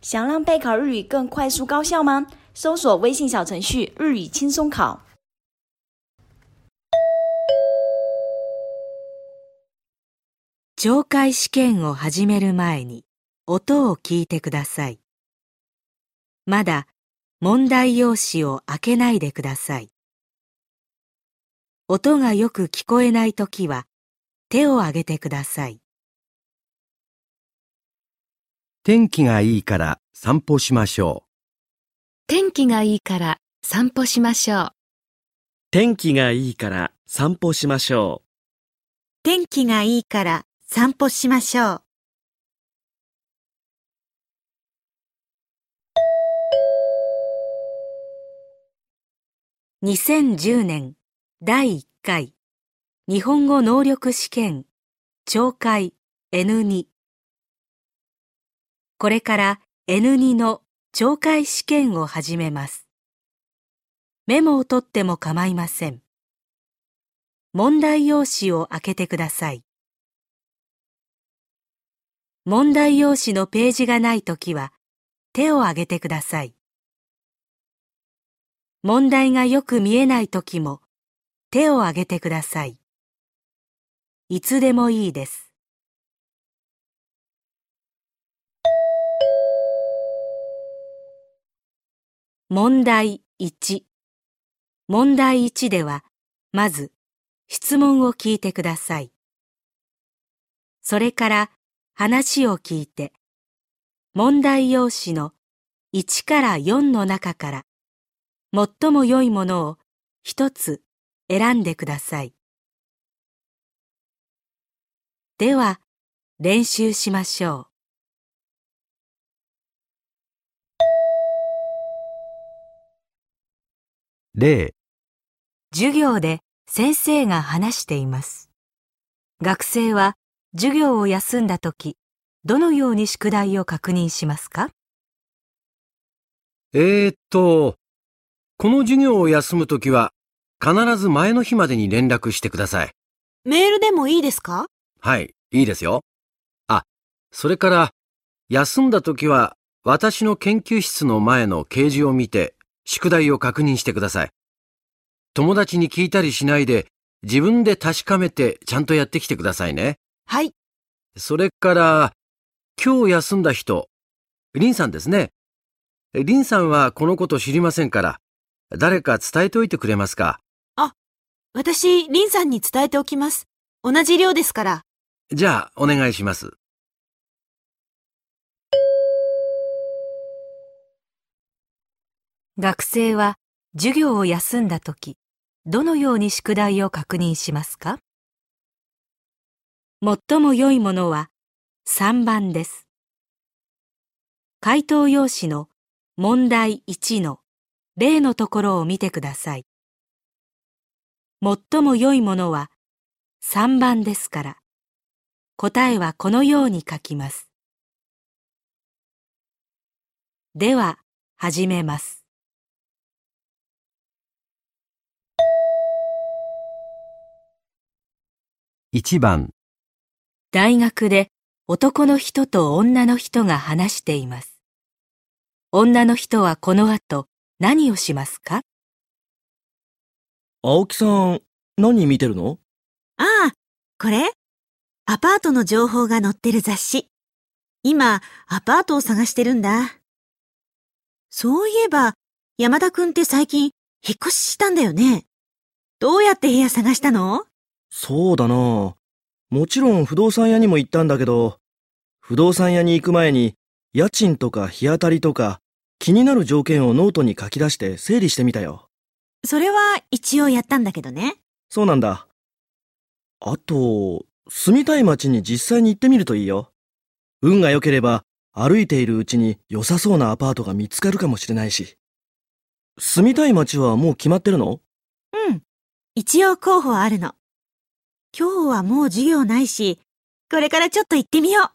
想让备考日语更快速高效吗？搜索微信小程序“日语轻松考”。懲戒試験を始める前に音を聞いてください。まだ問題用紙を開けないでください。音がよく聞こえないときは手を挙げてください。天気がいいから散歩しましょ天気がいいから散歩しましょう。天気がいいから散歩しましょ天気がいいから散歩しましょう。2010年第1回。日本語能力試験。懲戒。N2 これから N2 の懲戒試験を始めます。メモを取っても構いません。問題用紙を開けてください。問題用紙のページがないときは手を挙げてください。問題がよく見えないときも手を挙げてください。いつでもいいです。問題1問題1では、まず質問を聞いてください。それから話を聞いて、問題用紙の1から4の中から最も良いものを一つ選んでください。では、練習しましょう。例、授業で先生が話しています。学生は授業を休んだとき、どのように宿題を確認しますか？えー、っと、この授業を休むときは必ず前の日までに連絡してください。メールでもいいですか？はい、いいですよ。あ、それから、休んだときは私の研究室の前の掲示を見て宿題を確認してください。友達に聞いたりしないで自分で確かめてちゃんとやってきてくださいね。はい。それから、今日休んだ人、リンさんですね。リンさんはこのこと知りませんから、誰か伝えておいてくれますか？私、リンさんに伝えておきます。同じ量ですから。じゃあ、お願いします。学生は授業を休んだとき、どのように宿題を確認しますか？最も良いものは3番です。回答用紙の問題1の例のところを見てください。最も良いものは3番ですから、答えはこのように書きます。では、始めます。1番、大学で男の人と女の人が話しています。女の人はこの後何をしますか？う。青木さん、何見てるの？ああ、これアパートの情報が載ってる雑誌。今、アパートを探してるんだ。そういえば、山田くんって最近、引っ越ししたんだよね。どうやって部屋探したの？そうだなもちろん不動産屋にも行ったんだけど、不動産屋に行く前に、家賃とか日当たりとか、気になる条件をノートに書き出して整理してみたよ。それは一応やったんだけどね。そうなんだ。あと、住みたい街に実際に行ってみるといいよ。運が良ければ、歩いているうちに良さそうなアパートが見つかるかもしれないし。住みたい街はもう決まってるの？うん。一応候補はあるの。今日はもう授業ないし、これからちょっと行ってみよう。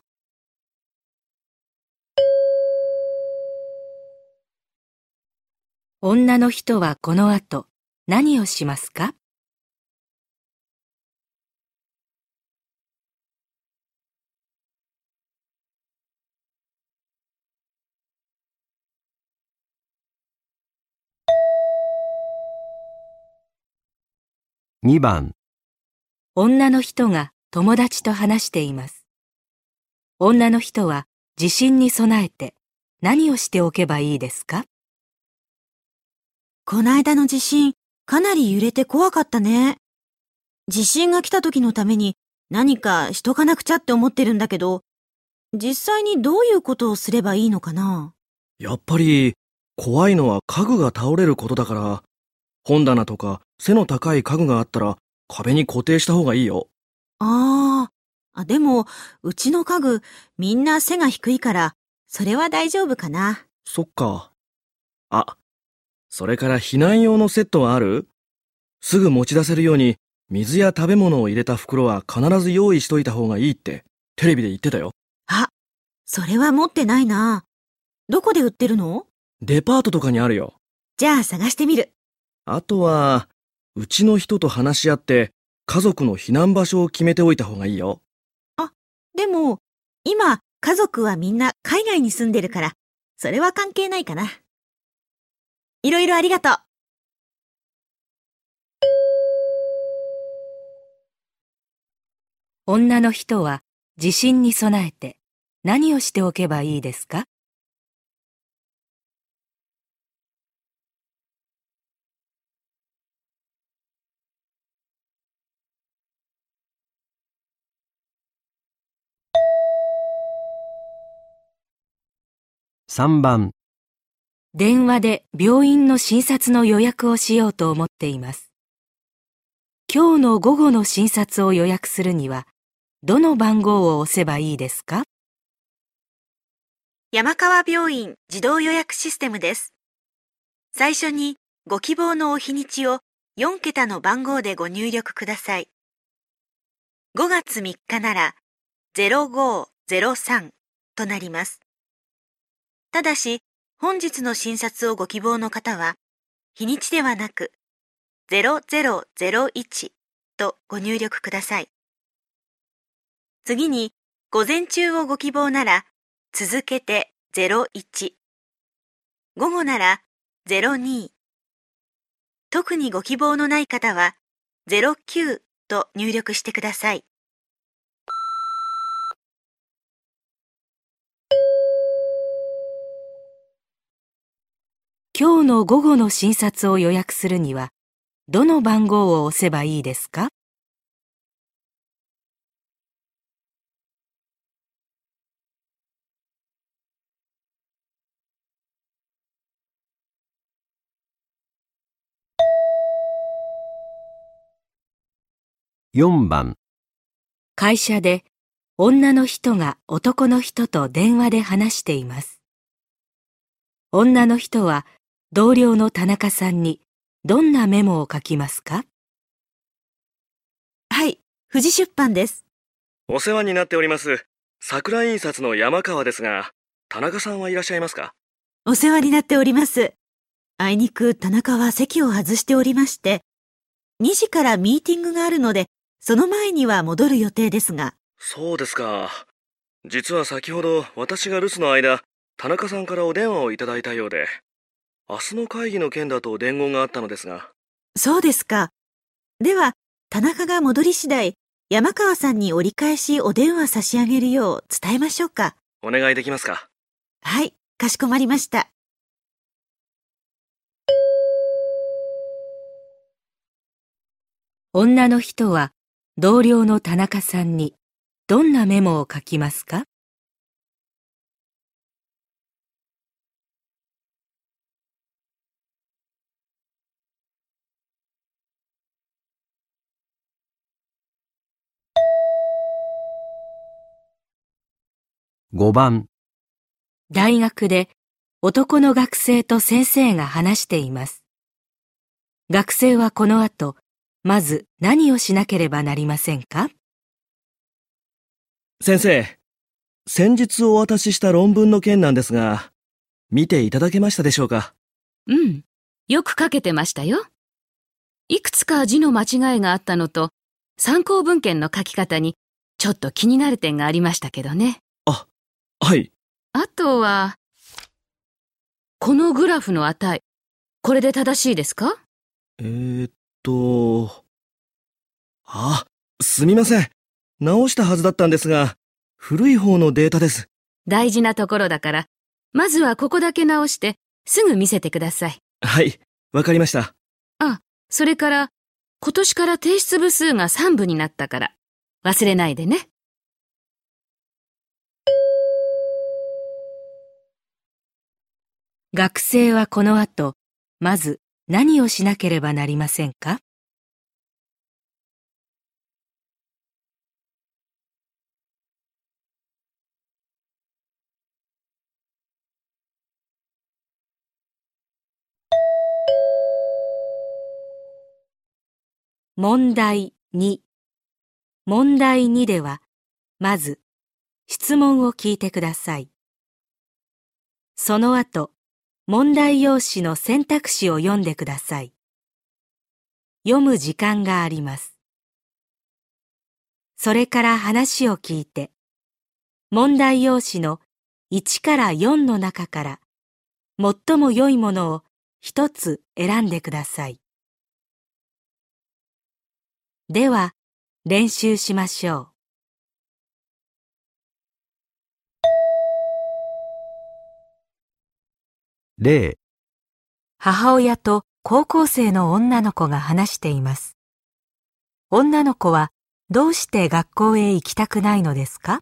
女の人はこの後何をしますか？2番女の人が友達と話しています。女の人は地震に備えて何をしておけばいいですか？こないだの地震、かなり揺れて怖かったね。地震が来た時のために何かしとかなくちゃって思ってるんだけど、実際にどういうことをすればいいのかな？やっぱり、怖いのは家具が倒れることだから、本棚とか背の高い家具があったら壁に固定した方がいいよ。あーあ、でも、うちの家具、みんな背が低いから、それは大丈夫かな。そっか。あ、それから避難用のセットはある？すぐ持ち出せるように水や食べ物を入れた袋は必ず用意しといた方がいいってテレビで言ってたよ。あ、それは持ってないな。どこで売ってるの？デパートとかにあるよ。じゃあ探してみる。あとは、うちの人と話し合って家族の避難場所を決めておいた方がいいよ。でも、今、家族はみんな海外に住んでるから、それは関係ないかな。いろいろありがとう。女の人は地震に備えて何をしておけばいいですか？3番、電話で病院の診察の予約をしようと思っています。今日の午後の診察を予約するには、どの番号を押せばいいですか？山川病院自動予約システムです。最初にご希望のお日にちを4桁の番号でご入力ください。5月3日なら0503となります。ただし、本日の診察をご希望の方は、日にちではなく0001とご入力ください。次に、午前中をご希望なら、続けて01。午後なら02。特にご希望のない方は09と入力してください。今日の午後の診察を予約するには、どの番号を押せばいいですか？4番、会社で女の人が男の人と電話で話しています。女の人は同僚の田中さんにどんなメモを書きますか？はい、富士出版です。お世話になっております。桜印刷の山川ですが、田中さんはいらっしゃいますか？お世話になっております。あいにく田中は席を外しておりまして、2時からミーティングがあるので、その前には戻る予定ですが、そうですか。実は先ほど私が留守の間、田中さんからお電話をいただいたようで、明日の会議の件だと伝言があったのですが、そうですか。では、田中が戻り次第、山川さんに折り返しお電話差し上げるよう伝えましょうか。お願いできますかはい、かしこまりました。女の人は同僚の田中さんにどんなメモを書きますか？5番、大学で男の学生と先生が話しています。学生はこの後、まず何をしなければなりませんか？先生、先日お渡しした論文の件なんですが、見ていただけましたでしょうか？うん。よく書けてましたよ。いくつか字の間違いがあったのと、参考文献の書き方にちょっと気になる点がありましたけどね。はい。あとは、このグラフの値、これで正しいですか？えー、っと、あ、すみません。直したはずだったんですが、古い方のデータです。大事なところだから、まずはここだけ直して、すぐ見せてください。はい、わかりました。あ、それから、今年から提出部数が3部になったから、忘れないでね。学生はこの後、まず何をしなければなりませんか？問題2問題2では、まず、質問を聞いてください。その後、問題用紙の選択肢を読んでください。読む時間があります。それから話を聞いて、問題用紙の1から4の中から、最も良いものを一つ選んでください。では、練習しましょう。例、母親と高校生の女の子が話しています。女の子はどうして学校へ行きたくないのですか？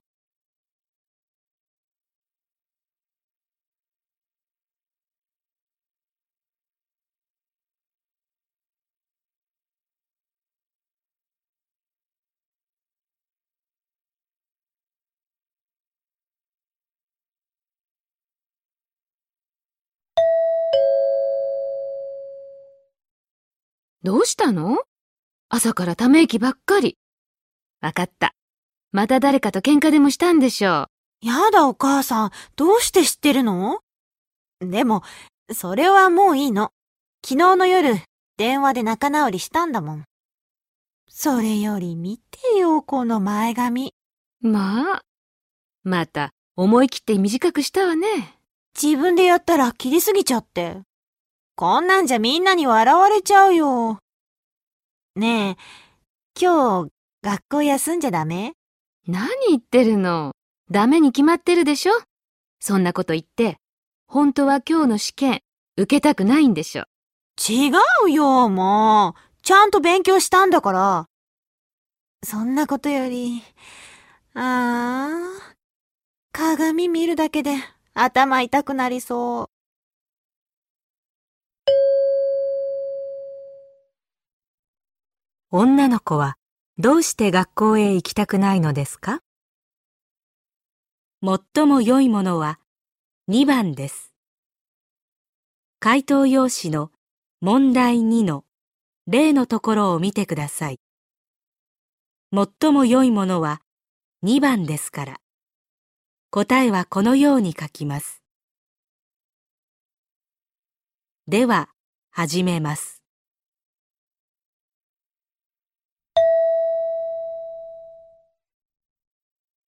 どうしたの？朝からため息ばっかり。わかった。また誰かと喧嘩でもしたんでしょう。やだお母さん、どうして知ってるの？でも、それはもういいの。昨日の夜、電話で仲直りしたんだもん。それより見てよ、この前髪。まあ。また、思い切って短くしたわね。自分でやったら切りすぎちゃって。こんなんじゃみんなに笑われちゃうよ。ねえ、今日、学校休んじゃダメ？何言ってるの？ダメに決まってるでしょ？そんなこと言って、本当は今日の試験、受けたくないんでしょ？違うよ、もう。ちゃんと勉強したんだから。そんなことより、ああ、鏡見るだけで頭痛くなりそう。女の子はどうして学校へ行きたくないのですか？最も良いものは2番です。回答用紙の問題2の例のところを見てください。最も良いものは2番ですから、答えはこのように書きます。では、始めます。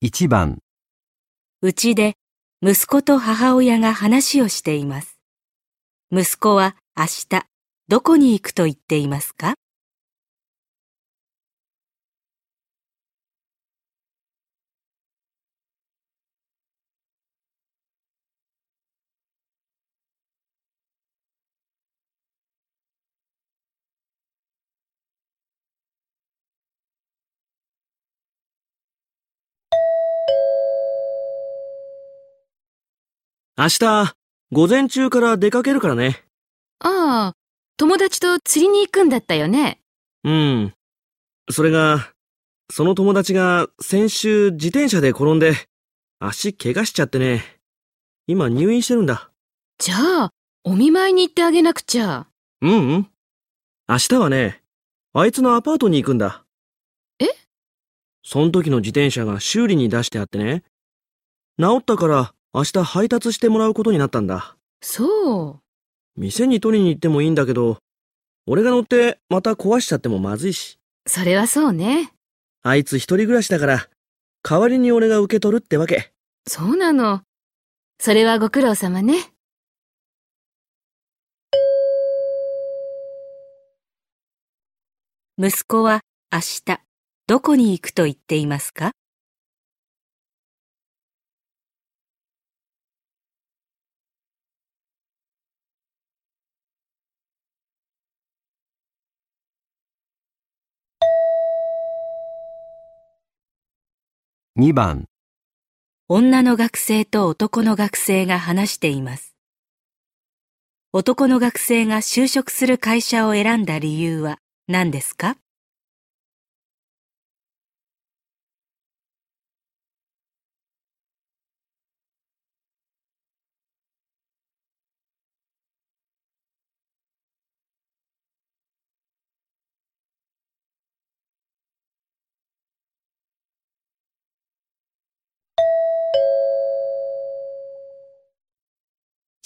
1番、うちで息子と母親が話をしています。息子は明日どこに行くと言っていますか？明日、午前中から出かけるからね。ああ、友達と釣りに行くんだったよね。うん。それが、その友達が先週自転車で転んで、足怪我しちゃってね。今入院してるんだ。じゃあ、お見舞いに行ってあげなくちゃ。うんうん。明日はね、あいつのアパートに行くんだ。え？その時の自転車が修理に出してあってね。治ったから明日配達してもらうことになったんだ。そう。店に取りに行ってもいいんだけど、俺が乗ってまた壊しちゃってもまずいし。それはそうね。あいつ一人暮らしだから、代わりに俺が受け取るってわけ。そうなの。それはご苦労様ね。息子は明日どこに行くと言っていますか？2番、女の学生と男の学生が話しています。男の学生が就職する会社を選んだ理由は何ですか？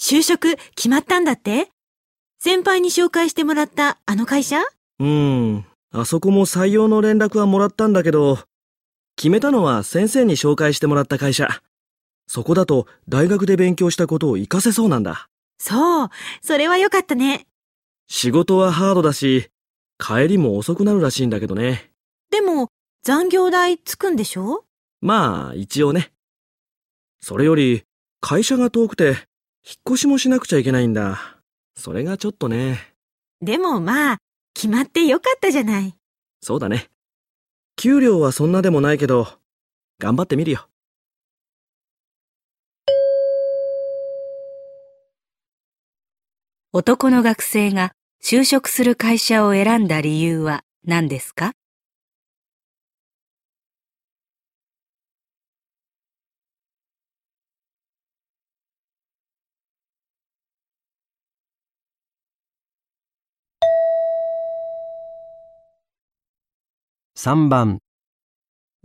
就職決まったんだって？先輩に紹介してもらったあの会社？うーん、あそこも採用の連絡はもらったんだけど、決めたのは先生に紹介してもらった会社。そこだと大学で勉強したことを活かせそうなんだ。そう、それは良かったね。仕事はハードだし、帰りも遅くなるらしいんだけどね。でも、残業代つくんでしょ？まあ、一応ね。それより、会社が遠くて、引っ越しもしなくちゃいけないんだ。それがちょっとね。でもまあ、決まってよかったじゃない。そうだね。給料はそんなでもないけど、頑張ってみるよ。男の学生が就職する会社を選んだ理由は何ですか？3番、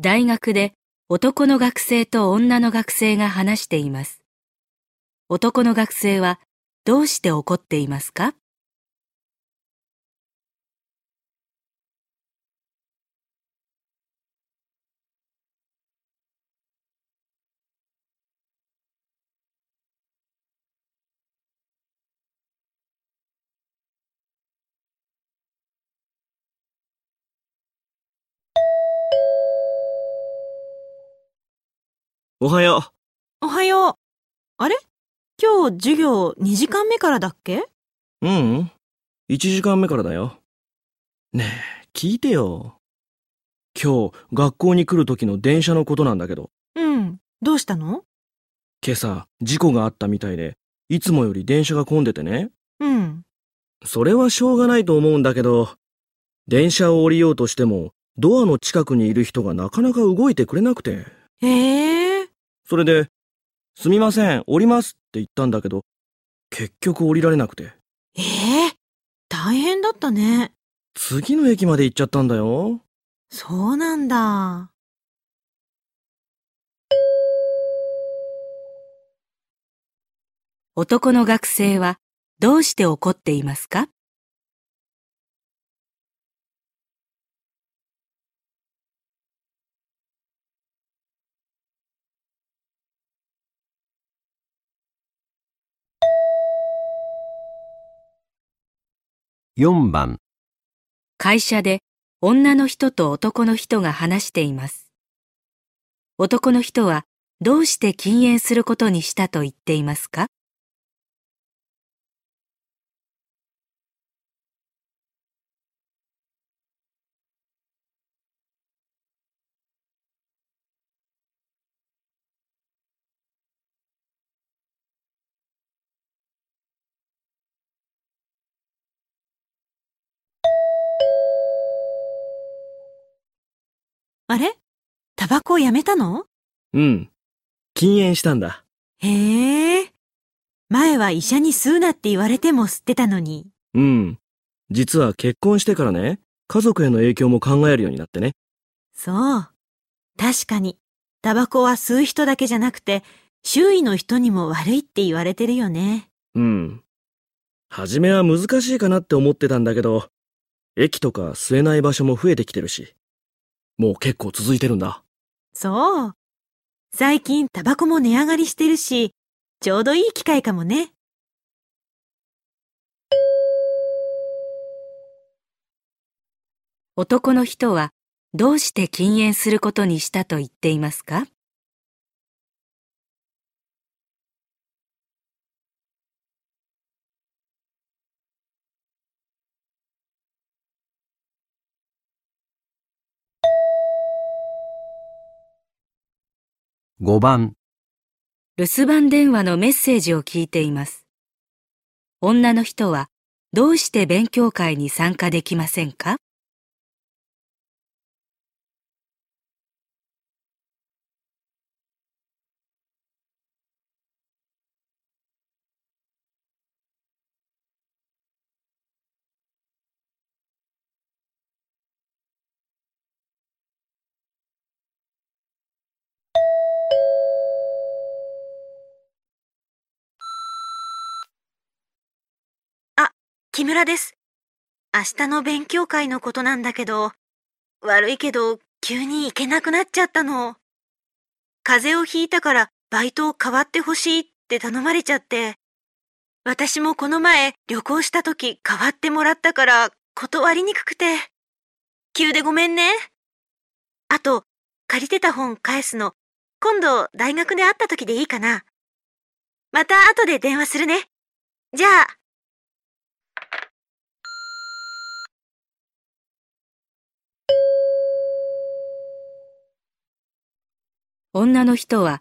大学で男の学生と女の学生が話しています。男の学生はどうして怒っていますか？おはよおはよう。あれ？今日授業2時間目からだっけ？う。うん。1時間目からだよ。ねえ、聞いてよ。今日、学校に来る時の電車のことなんだけど、うん。どうしたの？今朝、事故があったみたいで、いつもより電車が混んでてね。うん。それはしょうがないと思うんだけど、電車を降りようとしても、ドアの近くにいる人がなかなか動いてくれなくて。ええそれで、すみません、降りますって言ったんだけど、結局降りられなくて。ええ大変だったね。次の駅まで行っちゃったんだよ。そうなんだ。男の学生はどうして怒っていますか？4番、会社で女の人と男の人が話しています。男の人はどうして禁煙することにしたと言っていますか？あれ？タバコをやめたの？うん。禁煙したんだ。へえ。前は医者に吸うなって言われても吸ってたのに。うん。実は結婚してからね、家族への影響も考えるようになってね。そう。確かに、タバコは吸う人だけじゃなくて、周囲の人にも悪いって言われてるよね。うん。初めは難しいかなって思ってたんだけど、駅とか吸えない場所も増えてきてるし、もう結構続いてるんだ。そう。最近タバコも値上がりしてるし、ちょうどいい機会かもね。男の人はどうして禁煙することにしたと言っていますか？5番、留守番電話のメッセージを聞いています。女の人はどうして勉強会に参加できませんか？木村です。明日の勉強会のことなんだけど、悪いけど急に行けなくなっちゃったの。風邪をひいたからバイトを代わってほしいって頼まれちゃって。私もこの前旅行した時代わってもらったから断りにくくて。急でごめんね。あと、借りてた本返すの、今度大学で会った時でいいかな。また後で電話するね。じゃあ。女の人は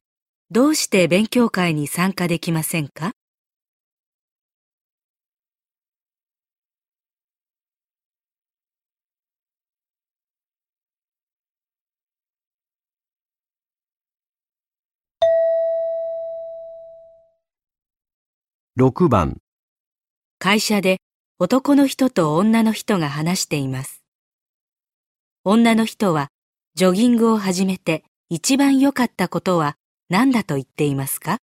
どうして勉強会に参加できませんか？6番、会社で男の人と女の人が話しています。女の人はジョギングを始めて一番良かったことは何だと言っていますか？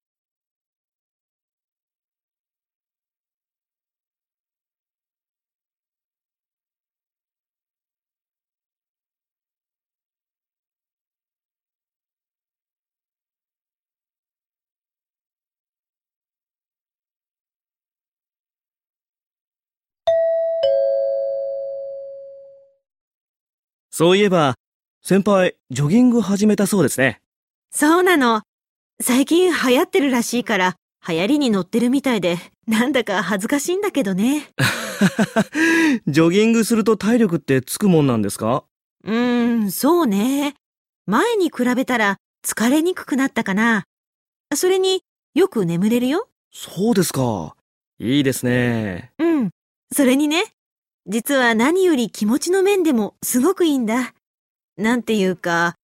そういえば、先輩、ジョギング始めたそうですね。そうなの。最近流行ってるらしいから、流行りに乗ってるみたいで、なんだか恥ずかしいんだけどね。ジョギングすると体力ってつくもんなんですか？うーん、そうね。前に比べたら疲れにくくなったかな。それによく眠れるよ。そうですか。いいですね。うん。それにね、実は何より気持ちの面でもすごくいいんだ。なんていうか、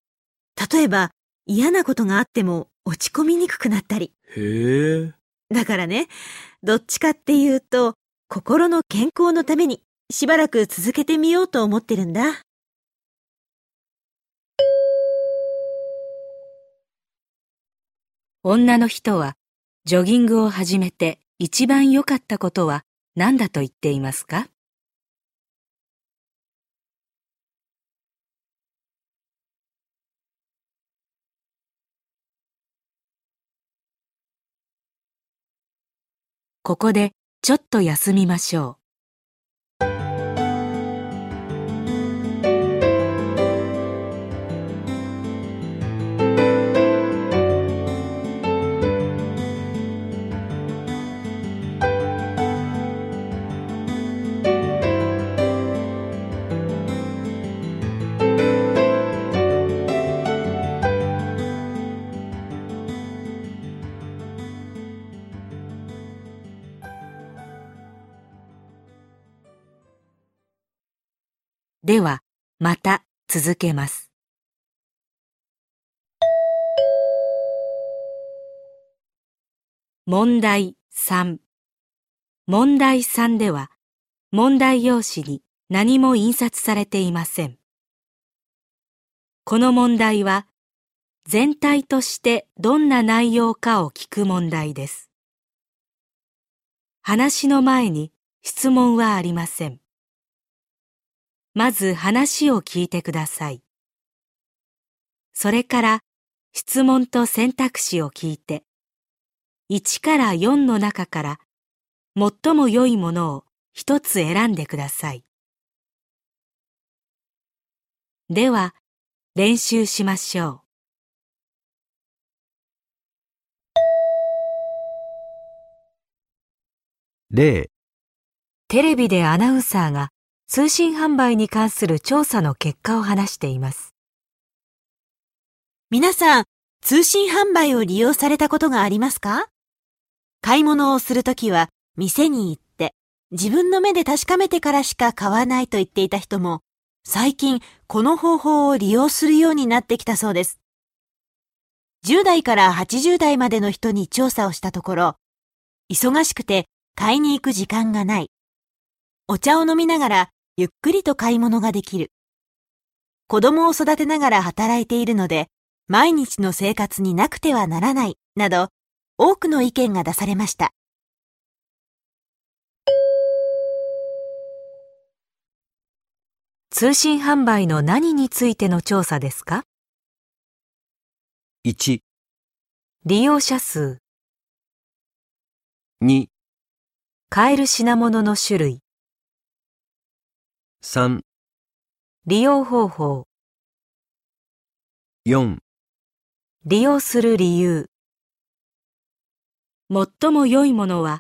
例えば嫌なことがあっても落ち込みにくくなったり。へえ。だからね、どっちかっていうと、心の健康のためにしばらく続けてみようと思ってるんだ。女の人はジョギングを始めて一番良かったことは何だと言っていますか？ここでちょっと休みましょう。では、また続けます。問題3問題3では、問題用紙に何も印刷されていません。この問題は、全体としてどんな内容かを聞く問題です。話の前に質問はありません。まず話を聞いてください。それから質問と選択肢を聞いて、1から4の中から最も良いものを一つ選んでください。では、練習しましょう。例、テレビでアナウンサーが通信販売に関する調査の結果を話しています。皆さん、通信販売を利用されたことがありますか？買い物をするときは、店に行って、自分の目で確かめてからしか買わないと言っていた人も、最近この方法を利用するようになってきたそうです。10代から80代までの人に調査をしたところ、忙しくて買いに行く時間がない。お茶を飲みながらゆっくりと買い物ができる。子供を育てながら働いているので、毎日の生活になくてはならない、など、多くの意見が出されました。通信販売の何についての調査ですか？1、利用者数、2、買える品物の種類、3、利用方法、4、利用する理由。最も良いものは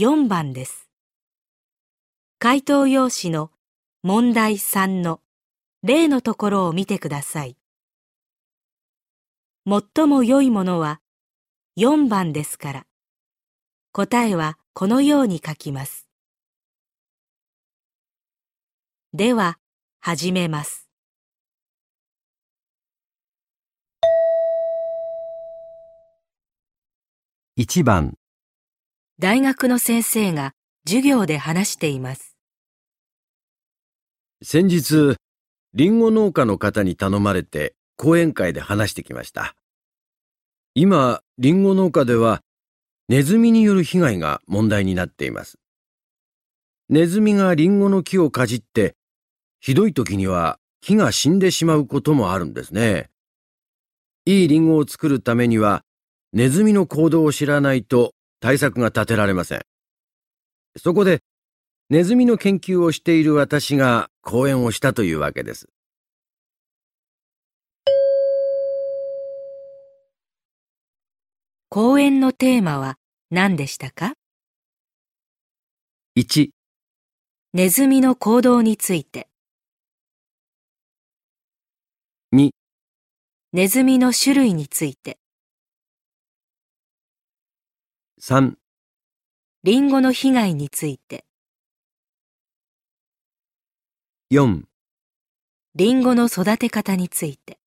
4番です。回答用紙の問題3の例のところを見てください。最も良いものは4番ですから、答えはこのように書きます。では、始めます。1番、大学の先生が授業で話しています。先日、リンゴ農家の方に頼まれて講演会で話してきました。今、リンゴ農家ではネズミによる被害が問題になっています。ネズミがリンゴの木をかじって、ひどい時には木が死んでしまうこともあるんですね。いいリンゴを作るためには、ネズミの行動を知らないと対策が立てられません。そこで、ネズミの研究をしている私が講演をしたというわけです。講演のテーマは何でしたか？1、ネズミの行動について。2、ネズミの種類について。3、リンゴの被害について。4、リンゴの育て方について。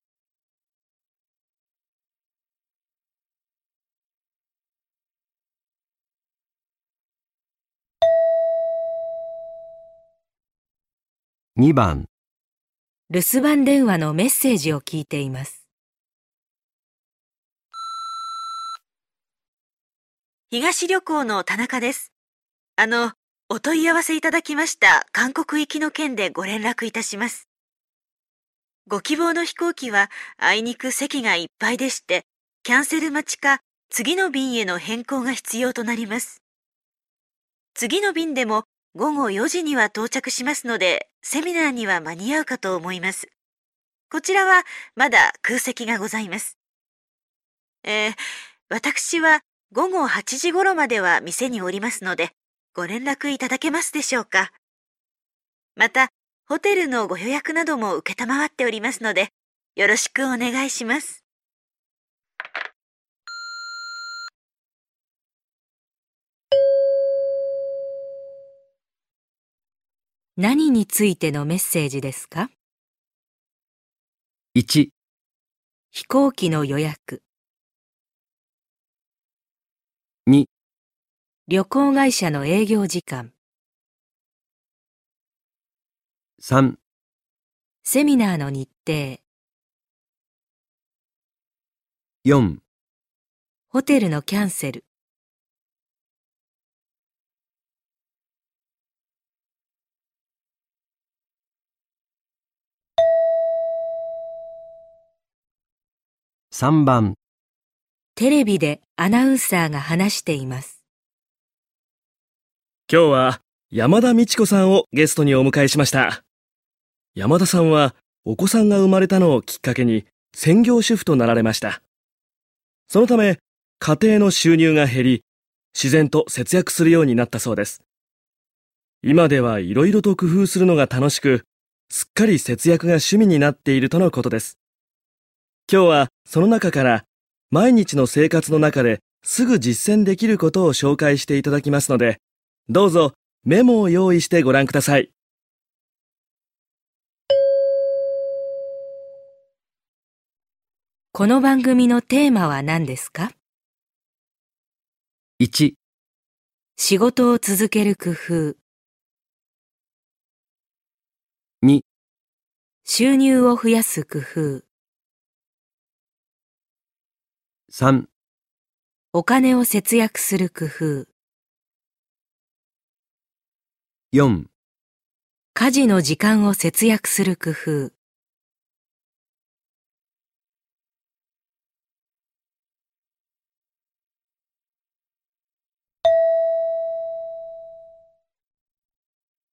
2番、留守番電話のメッセージを聞いています。東旅行の田中です。あの、お問い合わせいただきました韓国行きの件でご連絡いたします。ご希望の飛行機はあいにく席がいっぱいでして、キャンセル待ちか次の便への変更が必要となります。次の便でも午後4時には到着しますので、セミナーには間に合うかと思います。こちらはまだ空席がございます。えー、私は午後8時頃までは店におりますので、ご連絡いただけますでしょうか。また、ホテルのご予約なども受けたまわっておりますので、よろしくお願いします。何についてのメッセージですか？1、飛行機の予約。2、旅行会社の営業時間。3、セミナーの日程。4、ホテルのキャンセル。3番、テレビでアナウンサーが話しています。今日は山田美智子さんをゲストにお迎えしました。山田さんはお子さんが生まれたのをきっかけに専業主婦となられました。そのため、家庭の収入が減り、自然と節約するようになったそうです。今ではいろいろと工夫するのが楽しく、すっかり節約が趣味になっているとのことです。今日はその中から毎日の生活の中ですぐ実践できることを紹介していただきますので、どうぞメモを用意してご覧ください。この番組のテーマは何ですか？1、仕事を続ける工夫、2、収入を増やす工夫、3、お金を節約する工夫、4、家事の時間を節約する工夫、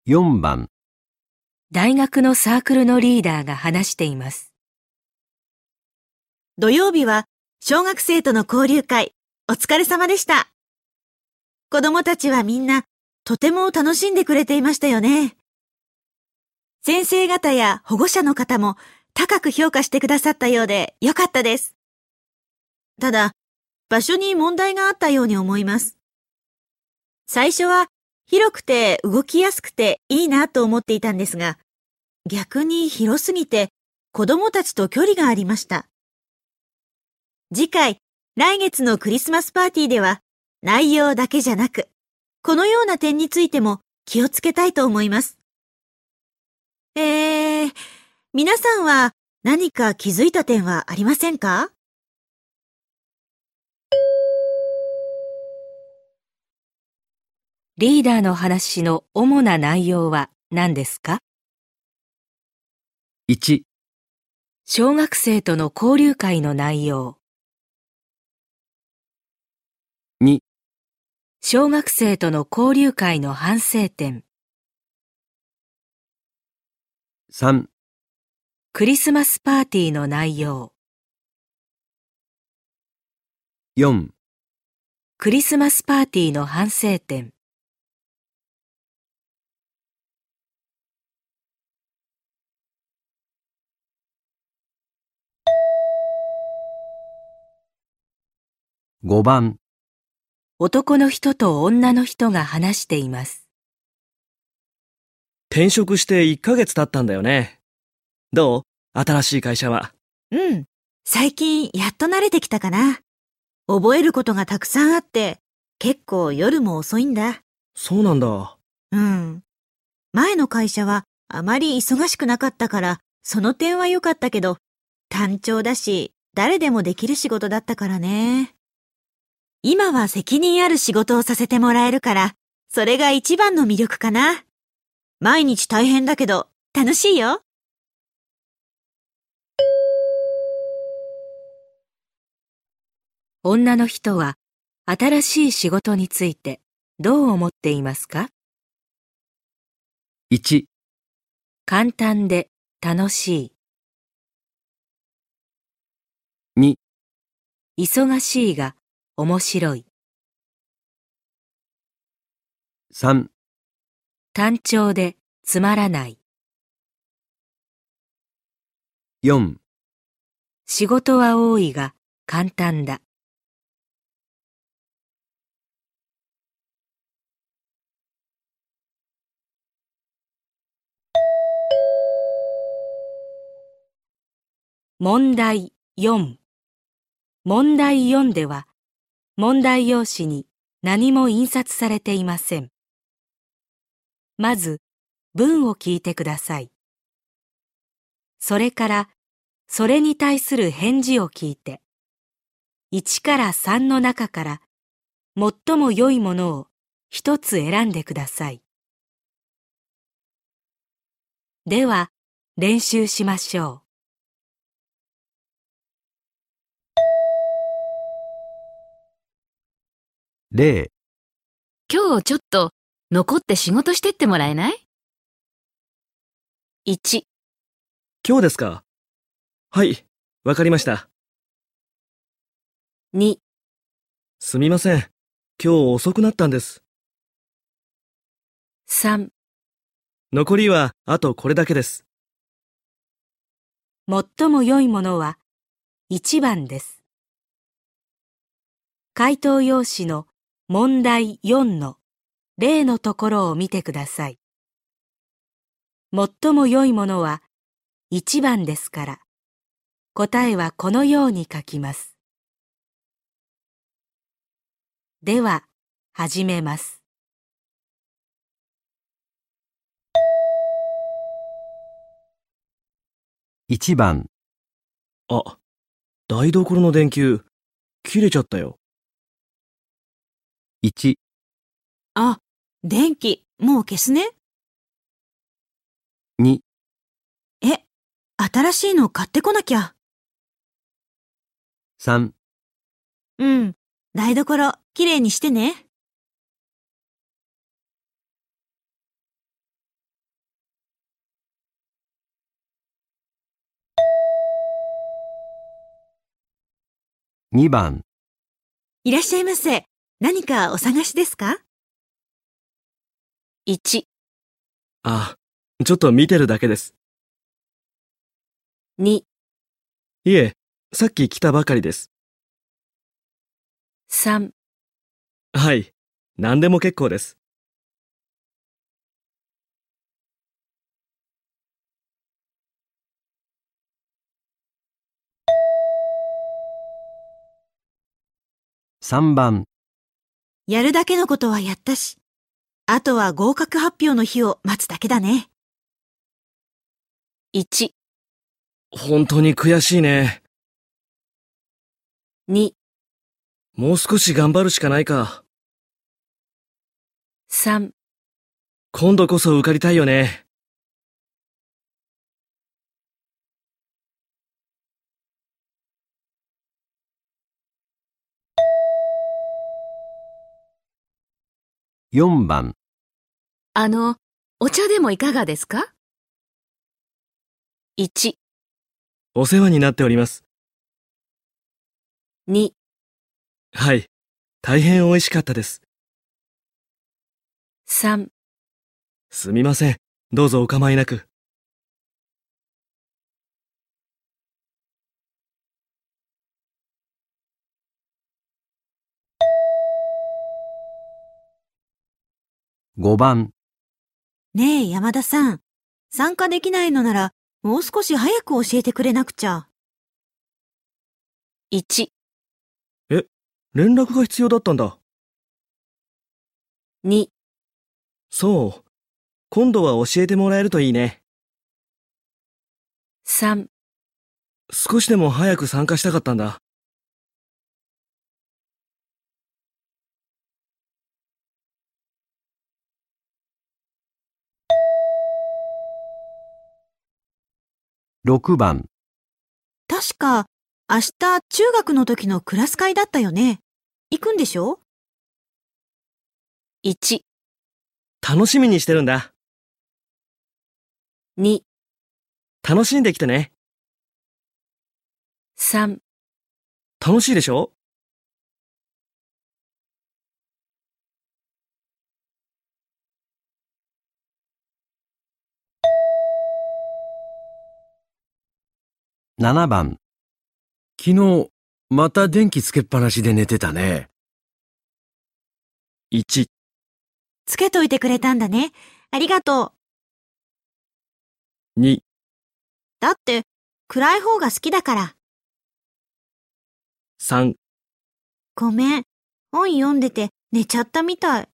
4番、大学のサークルのリーダーが話しています。土曜日は小学生との交流会、お疲れ様でした。子供たちはみんなとても楽しんでくれていましたよね。先生方や保護者の方も高く評価してくださったようでよかったです。ただ、場所に問題があったように思います。最初は広くて動きやすくていいなと思っていたんですが、逆に広すぎて子供たちと距離がありました。次回、来月のクリスマスパーティーでは、内容だけじゃなく、このような点についても気をつけたいと思います。えー、皆さんは何か気づいた点はありませんか？リーダーの話の主な内容は何ですか？1、小学生との交流会の内容、2、小学生との交流会の反省点、3、クリスマスパーティーの内容、4、クリスマスパーティーの反省点、5番、男の人と女の人が話しています。転職して1ヶ月経ったんだよね。どう？新しい会社は？うん。最近やっと慣れてきたかな。覚えることがたくさんあって、結構夜も遅いんだ。そうなんだ。うん。前の会社はあまり忙しくなかったから、その点は良かったけど、単調だし、誰でもできる仕事だったからね。今は責任ある仕事をさせてもらえるから、それが一番の魅力かな。毎日大変だけど、楽しいよ。女の人は新しい仕事についてどう思っていますか？1、簡単で楽し2、い、忙しいが面白い、3、単調でつまらない、4、仕事は多いが簡単だ。問題4問題4では問題用紙に何も印刷されていません。まず文を聞いてください。それからそれに対する返事を聞いて1から3の中から最も良いものを一つ選んでください。では練習しましょう。例、今日ちょっと残って仕事してってもらえない？1今日ですか？はい、わかりました。2、すみません。今日遅くなったんです。3、残りはあとこれだけです。最も良いものは1番です。回答用紙の問題4の例のところを見てください。最も良いものは1番ですから、答えはこのように書きます。では、始めます。1番、あ、台所の電球、切れちゃったよ。1、あ、電気、もう消すね。2、え、新しいの買ってこなきゃ。3、うん。台所、きれいにしてね。2番、いらっしゃいませ。何かお探しですか？1、あ、ちょっと見てるだけです。2、いえ、さっき来たばかりです。3、はい、何でも結構です。3番、やるだけのことはやったし。あとは合格発表の日を待つだけだね。1、本当に悔しいね。2、もう少し頑張るしかないか。3、今度こそ受かりたいよね。4番、あの、お茶でもいかがですか？1、お世話になっております。2、はい、大変美味しかったです。3、すみません。どうぞお構いなく。5番、ねえ、山田さん。参加できないのなら、もう少し早く教えてくれなくちゃ。1、連絡が必要だったんだ。2、そう。今度は教えてもらえるといいね。3、少しでも早く参加したかったんだ。6番、確か、明日中学の時のクラス会だったよね。行くんでしょ？1、楽しみにしてるんだ。2、楽しんできてね。3、楽しいでしょ？7番。昨日、また電気つけっぱなしで寝てたね。?1、つけといてくれたんだね。ありがとう。2、だって、暗い方が好きだから。3、ごめん。本読んでて寝ちゃったみたい。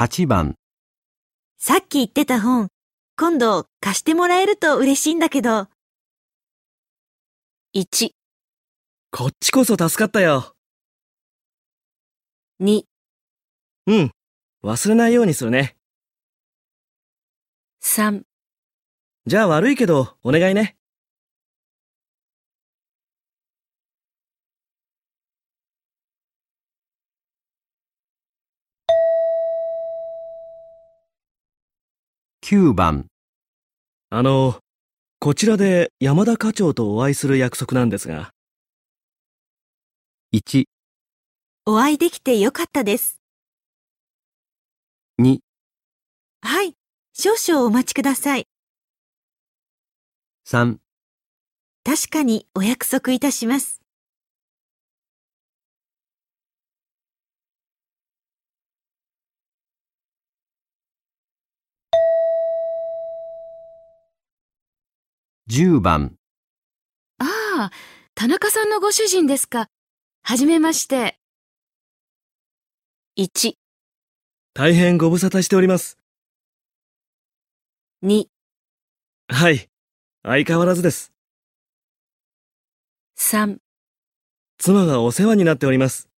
8番、さっき言ってた本、今度貸してもらえると嬉しいんだけど。1、こっちこそ助かったよ。2、うん。忘れないようにするね。3じゃあ悪いけど、お願いね。9番、あの、こちらで山田課長とお会いする約束なんですが、1、お会いできてよかったです。2、はい。少々お待ちください。3、確かにお約束いたします。10番、ああ、田中さんのご主人ですか。はじめまして。1、大変ご無沙汰しております。2、はい。相変わらずです。3、妻がお世話になっております。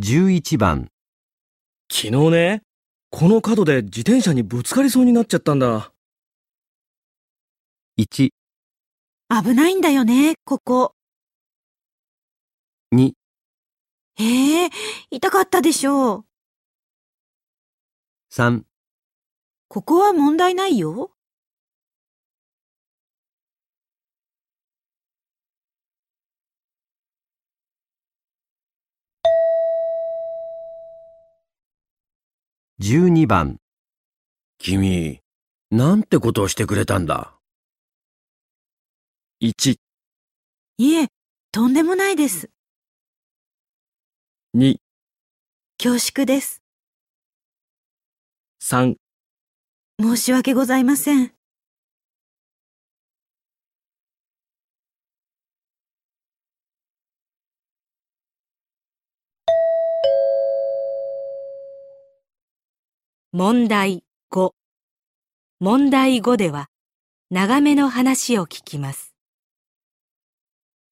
11番、昨日ね、この角で自転車にぶつかりそうになっちゃったんだ。1、危ないんだよね、ここ。2、へえ、痛かったでしょう。3、ここは問題ないよ。12番。君、なんてことをしてくれたんだ？1、いえ、とんでもないです。2、恐縮です。3、申し訳ございません。問題5。問題5では、長めの話を聞きます。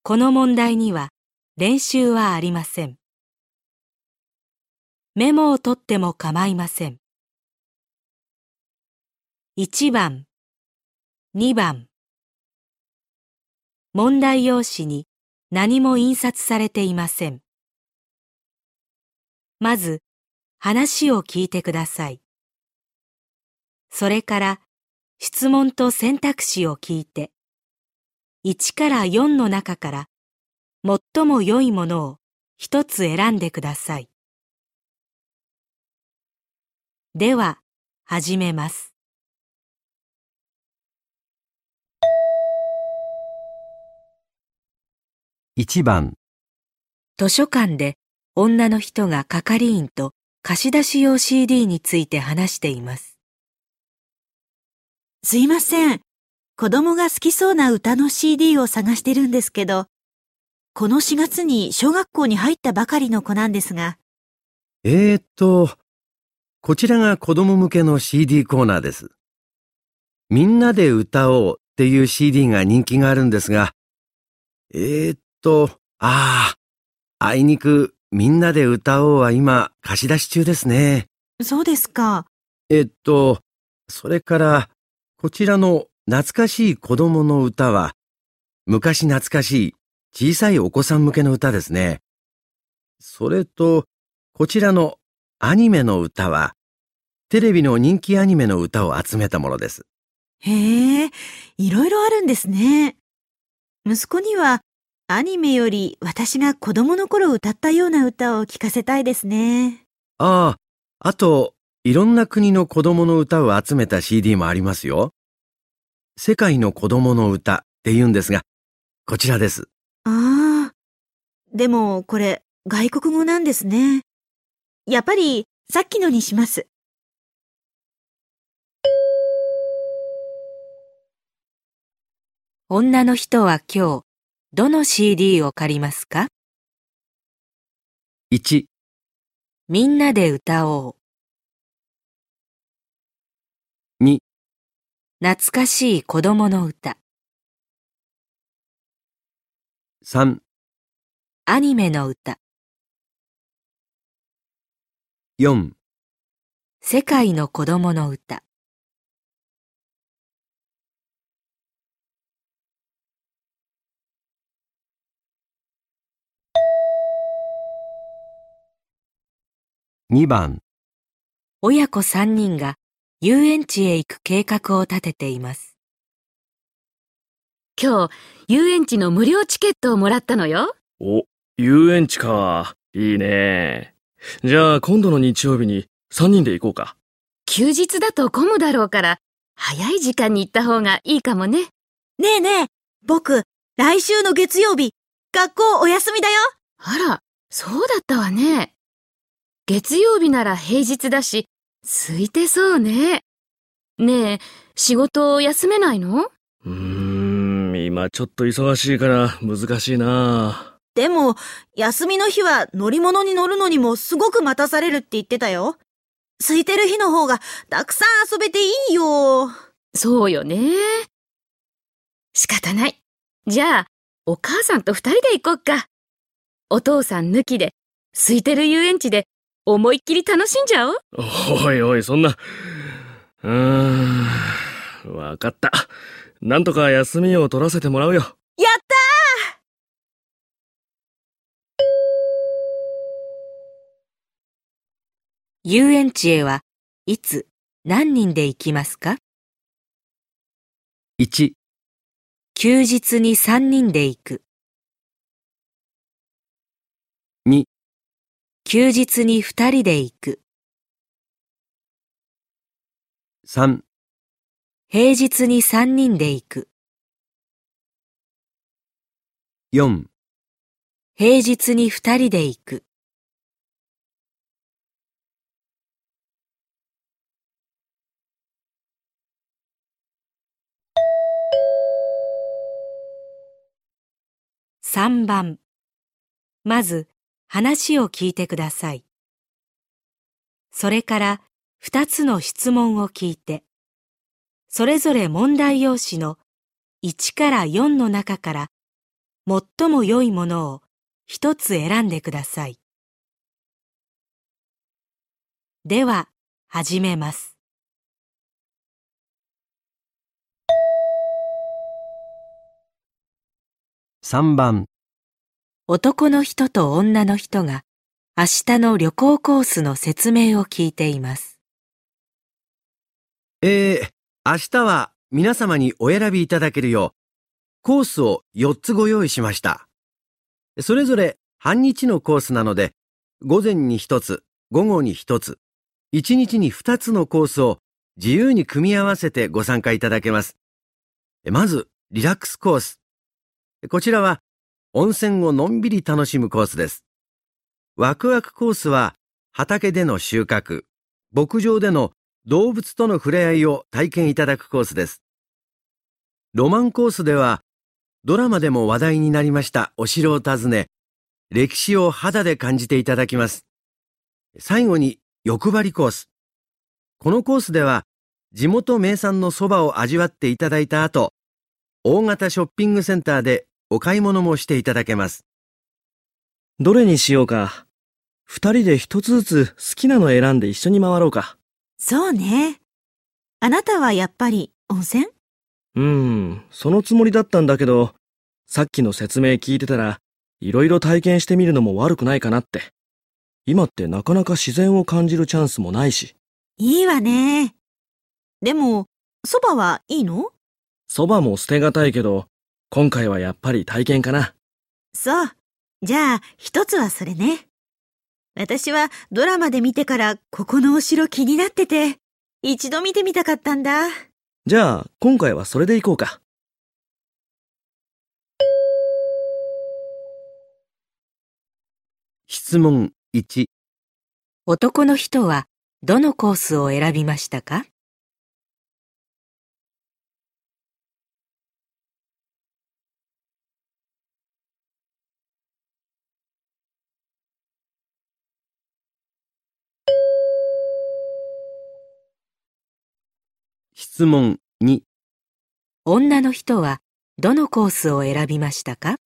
この問題には練習はありません。メモを取っても構いません。1番、2番。問題用紙に何も印刷されていません。まず、話を聞いてください。それから質問と選択肢を聞いて、1から4の中から最も良いものを一つ選んでください。では、始めます。1番、図書館で女の人が係員と貸し出し用 CD について話しています。すいません。子供が好きそうな歌の CD を探してるんですけど、この4月に小学校に入ったばかりの子なんですが、えーっと、こちらが子供向けの CD コーナーです。みんなで歌おうっていう CD が人気があるんですが、えーっと、ああ、あいにくみんなで歌おうは今貸し出し中ですね。そうですか。えっと、それから、こちらの懐かしい子供の歌は、昔懐かしい小さいお子さん向けの歌ですね。それと、こちらのアニメの歌は、テレビの人気アニメの歌を集めたものです。へえ、いろいろあるんですね。息子にはアニメより私が子供の頃歌ったような歌を聴かせたいですね。ああ、あと、いろんな国の子供の歌を集めた CD もありますよ。世界の子供の歌って言うんですが、こちらです。ああ。でもこれ外国語なんですね。やっぱりさっきのにします。女の人は今日、どの CD を借りますか？1、みんなで歌おう。2懐かしい子供の歌。3アニメの歌。4世界の子供の歌。2番。親子3人が遊園地へ行く計画を立てています。今日、遊園地の無料チケットをもらったのよ。お、遊園地か。いいね。じゃあ今度の日曜日に3人で行こうか。休日だと混むだろうから、早い時間に行った方がいいかもね。ねえねえ、僕、来週の月曜日、学校お休みだよ。あら、そうだったわね。月曜日なら平日だし、空いてそうね。ねえ、仕事休めないの？うーん、今ちょっと忙しいから難しいな。でも、休みの日は乗り物に乗るのにもすごく待たされるって言ってたよ。空いてる日の方がたくさん遊べていいよ。そうよね。仕方ない。じゃあ、お母さんと二人で行こっか。お父さん抜きで、空いてる遊園地で思いっきり楽しんじゃおう。おいおい、そんな。うーん、わかった。なんとか休みを取らせてもらうよ。やった遊園地へはいつ何人で行きますか？1、休日に3人で行く。休日に2人で行く。3、平日に3人で行く。4、平日に2人で行く。3番まず話を聞いてください。それから2つの質問を聞いて、それぞれ問題用紙の1から4の中から最も良いものを一つ選んでください。では、始めます。3番、男の人と女の人が明日の旅行コースの説明を聞いています。えー、明日は皆様にお選びいただけるよう、コースを4つご用意しました。それぞれ半日のコースなので、午前に1つ、午後に1つ、1日に2つのコースを自由に組み合わせてご参加いただけます。まず、リラックスコース。こちらは、温泉をのんびり楽しむコースです。ワクワクコースは、畑での収穫、牧場での動物との触れ合いを体験いただくコースです。ロマンコースでは、ドラマでも話題になりましたお城を訪ね、歴史を肌で感じていただきます。最後に欲張りコース。このコースでは、地元名産のそばを味わっていただいた後、大型ショッピングセンターでお買い物もしていただけます。どれにしようか。二人で一つずつ好きなの選んで一緒に回ろうか。そうね。あなたはやっぱり温泉？うーん、そのつもりだったんだけど、さっきの説明聞いてたら、いろいろ体験してみるのも悪くないかなって。今ってなかなか自然を感じるチャンスもないし、いいわね。でも、そばはいいの？そばも捨てがたいけど、今回はやっぱり体験かな。そう。じゃあ、一つはそれね。私はドラマで見てからここのお城気になってて、一度見てみたかったんだ。じゃあ、今回はそれでいこうか。質問1、男の人はどのコースを選びましたか？質問2、女の人はどのコースを選びましたか？